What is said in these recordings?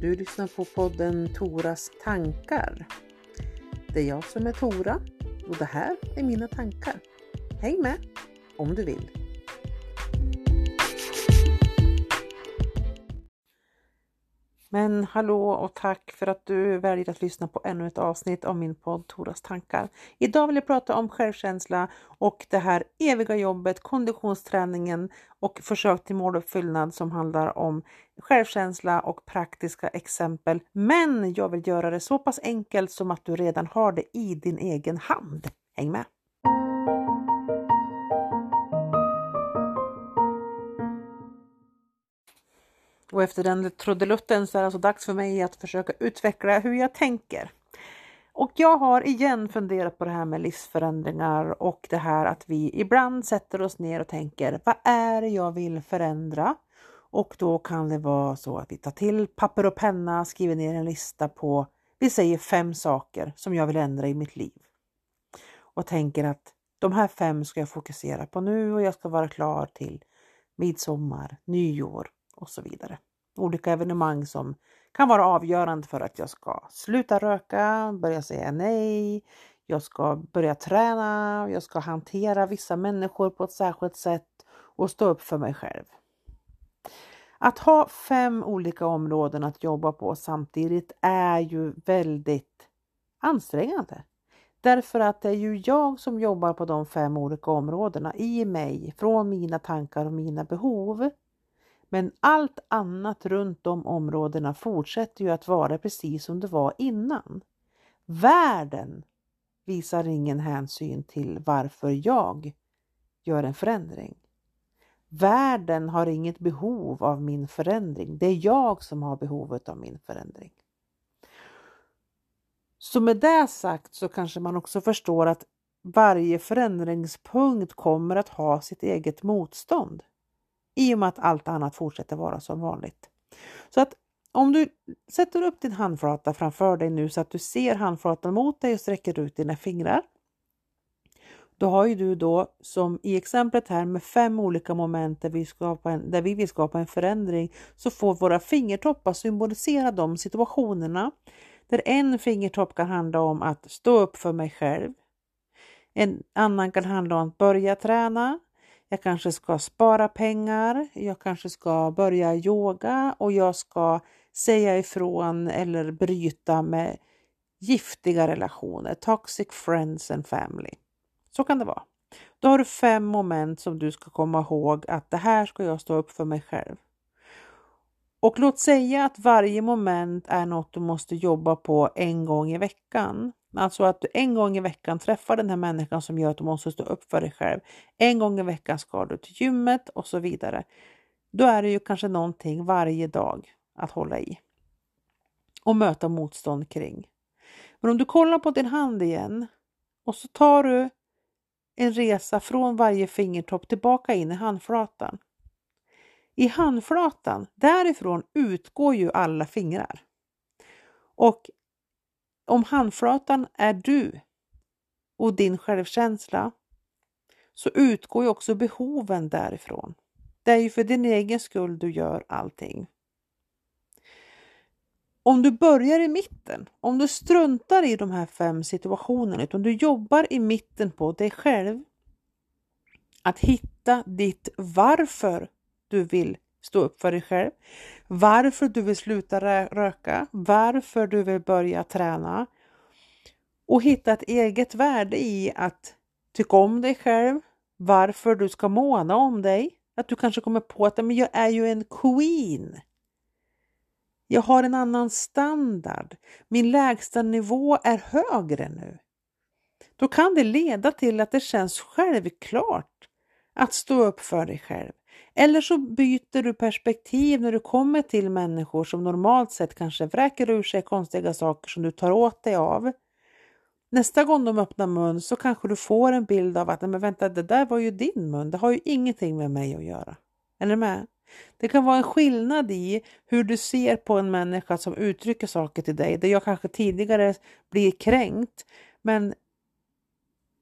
Du lyssnar på podden Toras tankar. Det är jag som är Tora och det här är mina tankar. Häng med om du vill. Men hallå och tack för att du väljer att lyssna på ännu ett avsnitt av min podd Toras tankar. Idag vill jag prata om självkänsla och det här eviga jobbet, konditionsträningen och försök till måluppfyllnad som handlar om självkänsla och praktiska exempel. Men jag vill göra det så pass enkelt som att du redan har det i din egen hand. Häng med! Och efter den trudelutten så är det alltså dags för mig att försöka utveckla hur jag tänker. Och jag har igen funderat på det här med livsförändringar och det här att vi ibland sätter oss ner och tänker vad är det jag vill förändra? Och då kan det vara så att vi tar till papper och penna, skriver ner en lista på, vi säger fem saker som jag vill ändra i mitt liv. Och tänker att de här fem ska jag fokusera på nu och jag ska vara klar till midsommar, nyår och så vidare. Olika evenemang som kan vara avgörande för att jag ska sluta röka, börja säga nej, jag ska börja träna, jag ska hantera vissa människor på ett särskilt sätt och stå upp för mig själv. Att ha fem olika områden att jobba på samtidigt är ju väldigt ansträngande. Därför att det är ju jag som jobbar på de fem olika områdena i mig, från mina tankar och mina behov. Men allt annat runt de områdena fortsätter ju att vara precis som det var innan. Världen visar ingen hänsyn till varför jag gör en förändring. Världen har inget behov av min förändring. Det är jag som har behovet av min förändring. Så med det sagt så kanske man också förstår att varje förändringspunkt kommer att ha sitt eget motstånd i och med att allt annat fortsätter vara som vanligt. Så att om du sätter upp din handflata framför dig nu så att du ser handflatan mot dig och sträcker ut dina fingrar. Då har ju du då som i exemplet här med fem olika moment där vi, skapar en, där vi vill skapa en förändring så får våra fingertoppar symbolisera de situationerna där en fingertopp kan handla om att stå upp för mig själv. En annan kan handla om att börja träna. Jag kanske ska spara pengar. Jag kanske ska börja yoga och jag ska säga ifrån eller bryta med giftiga relationer, toxic friends and family. Så kan det vara. Då har du fem moment som du ska komma ihåg att det här ska jag stå upp för mig själv. Och låt säga att varje moment är något du måste jobba på en gång i veckan. Alltså att du en gång i veckan träffar den här människan som gör att du måste stå upp för dig själv. En gång i veckan ska du till gymmet och så vidare. Då är det ju kanske någonting varje dag att hålla i och möta motstånd kring. Men om du kollar på din hand igen och så tar du en resa från varje fingertopp tillbaka in i handflatan. I handflatan, därifrån utgår ju alla fingrar. Och om handflatan är du och din självkänsla så utgår ju också behoven därifrån. Det är ju för din egen skull du gör allting. Om du börjar i mitten, om du struntar i de här fem situationerna, utan du jobbar i mitten på dig själv, att hitta ditt varför du vill stå upp för dig själv, varför du vill sluta röka, varför du vill börja träna och hitta ett eget värde i att tycka om dig själv, varför du ska måna om dig, att du kanske kommer på att men jag är ju en queen. Jag har en annan standard. Min lägsta nivå är högre nu. Då kan det leda till att det känns självklart att stå upp för dig själv. Eller så byter du perspektiv när du kommer till människor som normalt sett kanske vräker ur sig konstiga saker som du tar åt dig av. Nästa gång de öppnar mun så kanske du får en bild av att men vänta, det där var ju din mun, det har ju ingenting med mig att göra. Är med? Det kan vara en skillnad i hur du ser på en människa som uttrycker saker till dig, där jag kanske tidigare blir kränkt, men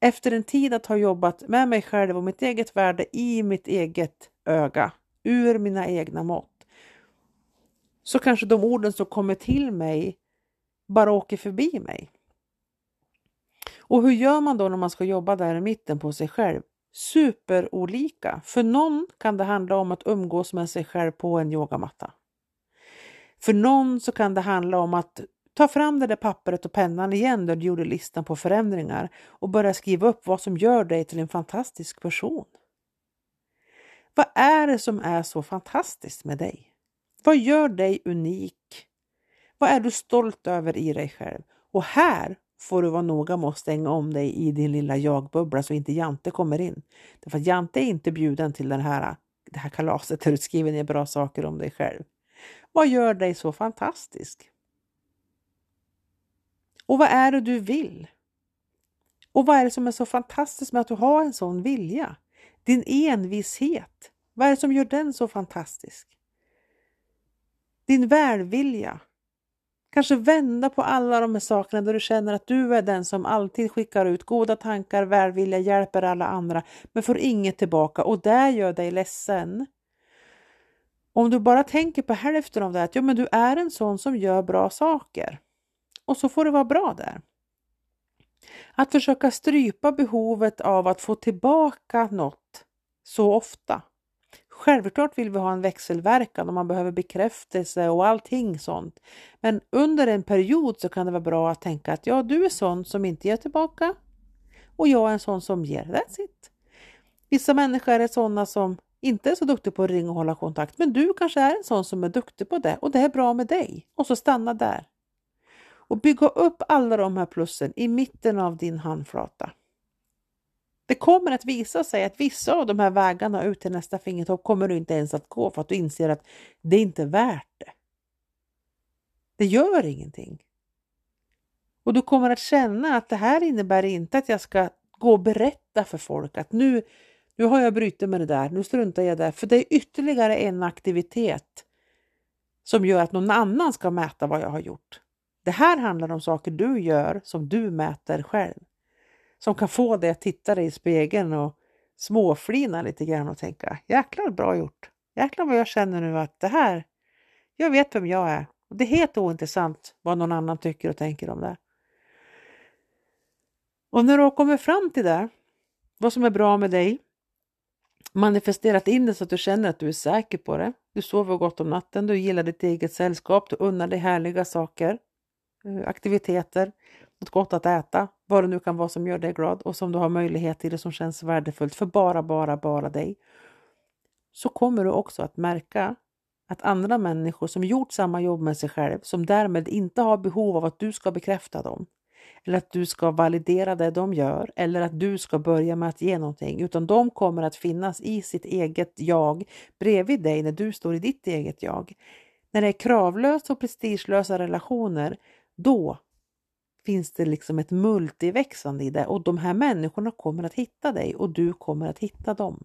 efter en tid att ha jobbat med mig själv och mitt eget värde i mitt eget öga, ur mina egna mått, så kanske de orden som kommer till mig bara åker förbi mig. Och hur gör man då när man ska jobba där i mitten på sig själv? Superolika. För någon kan det handla om att umgås med sig själv på en yogamatta. För någon så kan det handla om att ta fram det där pappret och pennan igen där du gjorde listan på förändringar och börja skriva upp vad som gör dig till en fantastisk person. Vad är det som är så fantastiskt med dig? Vad gör dig unik? Vad är du stolt över i dig själv? Och här får du vara noga med att stänga om dig i din lilla jagbubbla så inte Jante kommer in. Därför att Jante är inte bjuden till den här, det här kalaset där du skriver ner bra saker om dig själv. Vad gör dig så fantastisk? Och vad är det du vill? Och vad är det som är så fantastiskt med att du har en sån vilja? Din envishet. Vad är det som gör den så fantastisk? Din välvilja. Kanske vända på alla de här sakerna där du känner att du är den som alltid skickar ut goda tankar, välvilja, hjälper alla andra men får inget tillbaka och det gör dig ledsen. Om du bara tänker på hälften av det, att ja, men du är en sån som gör bra saker och så får det vara bra där. Att försöka strypa behovet av att få tillbaka något så ofta. Självklart vill vi ha en växelverkan och man behöver bekräftelse och allting sånt. Men under en period så kan det vara bra att tänka att ja, du är sån som inte ger tillbaka och jag är en sån som ger. That's it. Vissa människor är sådana som inte är så duktiga på att ringa och hålla kontakt, men du kanske är en sån som är duktig på det och det är bra med dig. Och så stanna där och bygga upp alla de här plussen i mitten av din handflata. Det kommer att visa sig att vissa av de här vägarna ut till nästa fingertopp kommer du inte ens att gå för att du inser att det är inte är värt det. Det gör ingenting. Och du kommer att känna att det här innebär inte att jag ska gå och berätta för folk att nu, nu har jag brutit med det där, nu struntar jag där, för det är ytterligare en aktivitet som gör att någon annan ska mäta vad jag har gjort. Det här handlar om saker du gör som du mäter själv. Som kan få dig att titta dig i spegeln och småflina lite grann och tänka jäklar bra gjort. Jäklar vad jag känner nu att det här, jag vet vem jag är. Och det är helt ointressant vad någon annan tycker och tänker om det. Och när du har kommit fram till det, vad som är bra med dig, manifesterat in det så att du känner att du är säker på det. Du sover gott om natten, du gillar ditt eget sällskap, du unnar dig härliga saker. Eh, aktiviteter, något gott att äta, vad det nu kan vara som gör dig glad och som du har möjlighet till det som känns värdefullt för bara, bara, bara dig. Så kommer du också att märka att andra människor som gjort samma jobb med sig själv, som därmed inte har behov av att du ska bekräfta dem, eller att du ska validera det de gör, eller att du ska börja med att ge någonting, utan de kommer att finnas i sitt eget jag bredvid dig när du står i ditt eget jag. När det är kravlösa och prestigelösa relationer då finns det liksom ett multiväxande i det och de här människorna kommer att hitta dig och du kommer att hitta dem.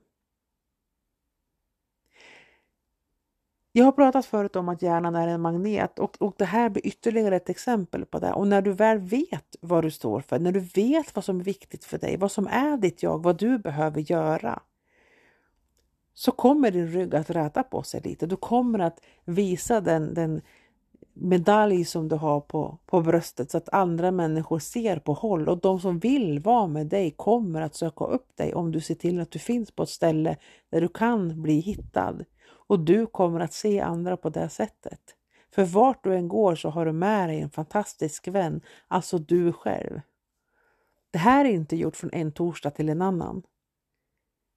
Jag har pratat förut om att hjärnan är en magnet och, och det här blir ytterligare ett exempel på det. Och när du väl vet vad du står för, när du vet vad som är viktigt för dig, vad som är ditt jag, vad du behöver göra, så kommer din rygg att räta på sig lite. Du kommer att visa den, den medalj som du har på, på bröstet så att andra människor ser på håll och de som vill vara med dig kommer att söka upp dig om du ser till att du finns på ett ställe där du kan bli hittad. Och du kommer att se andra på det sättet. För vart du än går så har du med dig en fantastisk vän, alltså du själv. Det här är inte gjort från en torsdag till en annan.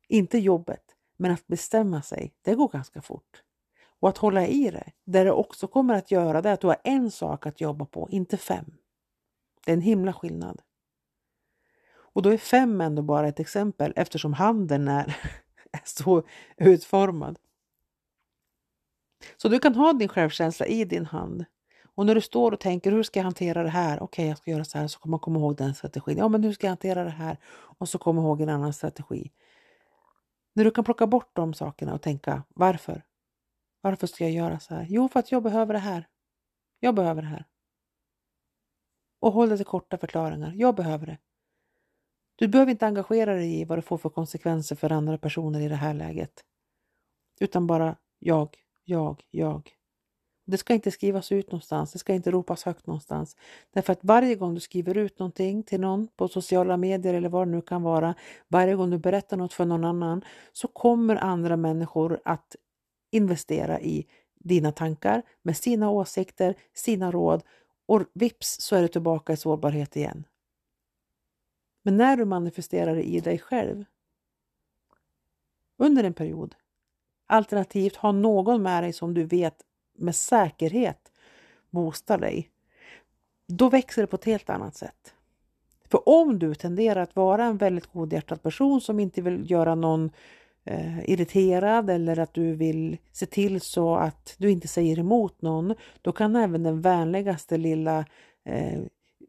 Inte jobbet, men att bestämma sig, det går ganska fort och att hålla i det, där det också kommer att göra det att du har en sak att jobba på, inte fem. Det är en himla skillnad. Och då är fem ändå bara ett exempel eftersom handen är, är så utformad. Så du kan ha din självkänsla i din hand och när du står och tänker hur ska jag hantera det här? Okej, okay, jag ska göra så här så kommer man komma ihåg den strategin. Ja, men hur ska jag hantera det här? Och så kommer ihåg en annan strategi. När du kan plocka bort de sakerna och tänka varför? Varför ska jag göra så här? Jo, för att jag behöver det här. Jag behöver det här. Och håll dig till korta förklaringar. Jag behöver det. Du behöver inte engagera dig i vad det får för konsekvenser för andra personer i det här läget. Utan bara jag, jag, jag. Det ska inte skrivas ut någonstans, det ska inte ropas högt någonstans. Därför att varje gång du skriver ut någonting till någon på sociala medier eller vad det nu kan vara, varje gång du berättar något för någon annan, så kommer andra människor att investera i dina tankar med sina åsikter, sina råd och vips så är du tillbaka i sårbarhet igen. Men när du manifesterar det i dig själv under en period, alternativt ha någon med dig som du vet med säkerhet boostar dig, då växer det på ett helt annat sätt. För om du tenderar att vara en väldigt godhjärtad person som inte vill göra någon eh, irriterad eller att du vill se till så att du inte säger emot någon, då kan även den vänligaste lilla eh,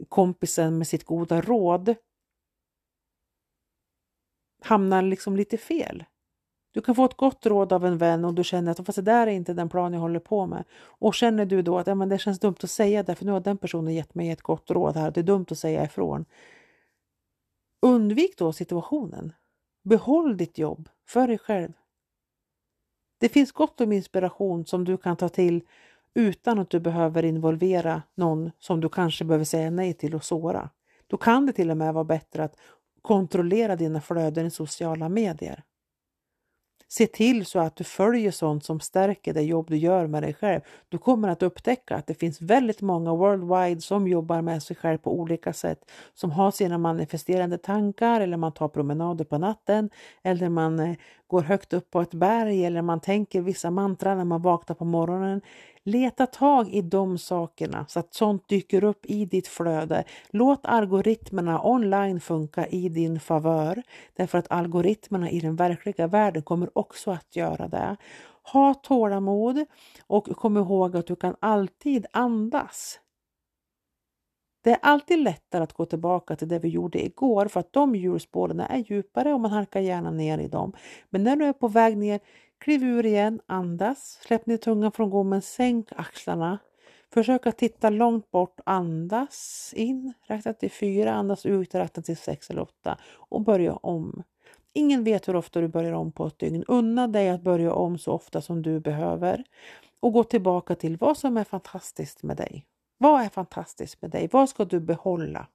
kompisen med sitt goda råd hamna liksom lite fel. Du kan få ett gott råd av en vän och du känner att fast det där är inte den plan jag håller på med. Och känner du då att ja, men det känns dumt att säga det för nu har den personen gett mig ett gott råd här, det är dumt att säga ifrån. Undvik då situationen. Behåll ditt jobb för dig själv. Det finns gott om inspiration som du kan ta till utan att du behöver involvera någon som du kanske behöver säga nej till och såra. Då kan det till och med vara bättre att kontrollera dina flöden i sociala medier. Se till så att du följer sånt som stärker det jobb du gör med dig själv. Du kommer att upptäcka att det finns väldigt många worldwide som jobbar med sig själv på olika sätt, som har sina manifesterande tankar eller man tar promenader på natten eller man eh, går högt upp på ett berg eller man tänker vissa mantran när man vaknar på morgonen Leta tag i de sakerna så att sånt dyker upp i ditt flöde. Låt algoritmerna online funka i din favör därför att algoritmerna i den verkliga världen kommer också att göra det. Ha tålamod och kom ihåg att du kan alltid andas. Det är alltid lättare att gå tillbaka till det vi gjorde igår för att de hjulspåren är djupare och man halkar gärna ner i dem. Men när du är på väg ner, Kliv ur igen, andas, släpp ner tungan från gommen, sänk axlarna. Försök att titta långt bort, andas in, räkna till fyra, andas ut, räkna till sex eller åtta och börja om. Ingen vet hur ofta du börjar om på ett dygn. Unna dig att börja om så ofta som du behöver och gå tillbaka till vad som är fantastiskt med dig. Vad är fantastiskt med dig? Vad ska du behålla?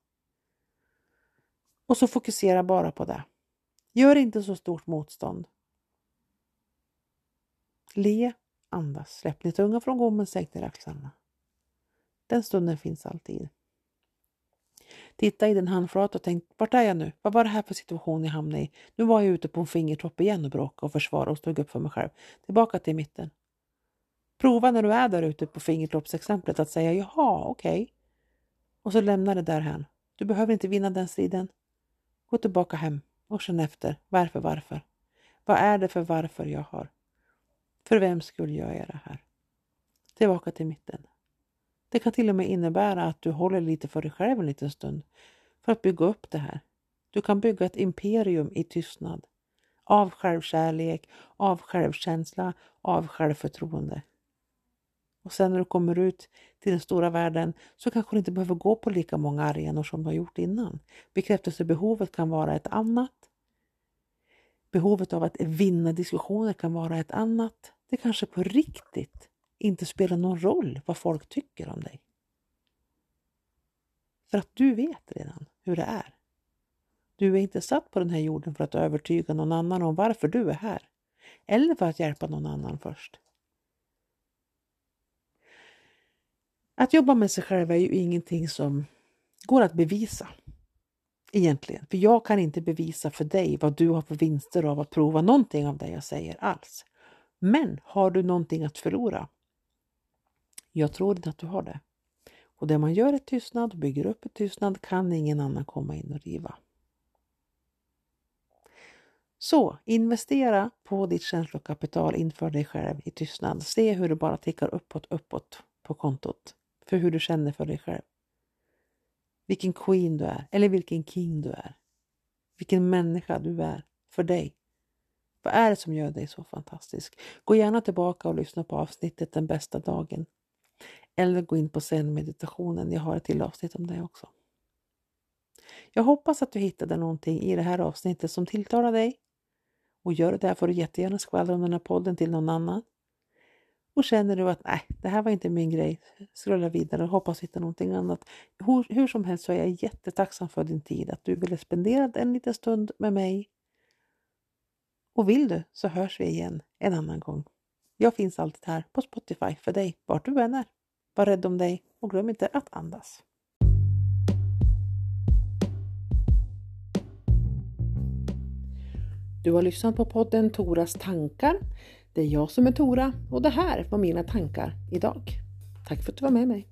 Och så fokusera bara på det. Gör inte så stort motstånd. Le, andas, släpp ner tungan från gommen, sänk ner axlarna. Den stunden finns alltid. Titta i din handflata och tänk, vart är jag nu? Vad var det här för situation jag hamnade i? Nu var jag ute på en fingertopp igen och bråkade och försvarade och stod upp för mig själv. Tillbaka till mitten. Prova när du är där ute på fingertoppsexemplet att säga jaha, okej. Okay. Och så lämna det därhän. Du behöver inte vinna den striden. Gå tillbaka hem och känn efter. Varför, varför? Vad är det för varför jag har? För vem skull gör jag det här? Tillbaka till mitten. Det kan till och med innebära att du håller lite för dig själv en liten stund för att bygga upp det här. Du kan bygga ett imperium i tystnad. Av självkärlek, av självkänsla, av självförtroende. Och sen när du kommer ut till den stora världen så kanske du inte behöver gå på lika många arenor som du har gjort innan. Bekräftelsebehovet kan vara ett annat. Behovet av att vinna diskussioner kan vara ett annat det kanske på riktigt inte spelar någon roll vad folk tycker om dig. För att du vet redan hur det är. Du är inte satt på den här jorden för att övertyga någon annan om varför du är här. Eller för att hjälpa någon annan först. Att jobba med sig själv är ju ingenting som går att bevisa. Egentligen. För jag kan inte bevisa för dig vad du har för vinster av att prova någonting av det jag säger alls. Men har du någonting att förlora? Jag tror inte att du har det. Och det man gör i tystnad, bygger upp i tystnad, kan ingen annan komma in och riva. Så investera på ditt känslokapital inför dig själv i tystnad. Se hur det bara tickar uppåt, uppåt på kontot. För hur du känner för dig själv. Vilken queen du är, eller vilken king du är. Vilken människa du är för dig. Vad är det som gör dig så fantastisk? Gå gärna tillbaka och lyssna på avsnittet Den bästa dagen. Eller gå in på zen-meditationen. Jag har ett till avsnitt om det också. Jag hoppas att du hittade någonting i det här avsnittet som tilltalar dig. Och gör det där får du jättegärna skvallra om den här podden till någon annan. Och känner du att nej, det här var inte min grej, scrolla vidare och hoppas hitta någonting annat. Hur, hur som helst så är jag jättetacksam för din tid, att du ville spendera en liten stund med mig. Och vill du så hörs vi igen en annan gång. Jag finns alltid här på Spotify för dig, vart du än är. Var rädd om dig och glöm inte att andas. Du har lyssnat på podden Toras tankar. Det är jag som är Tora och det här var mina tankar idag. Tack för att du var med mig.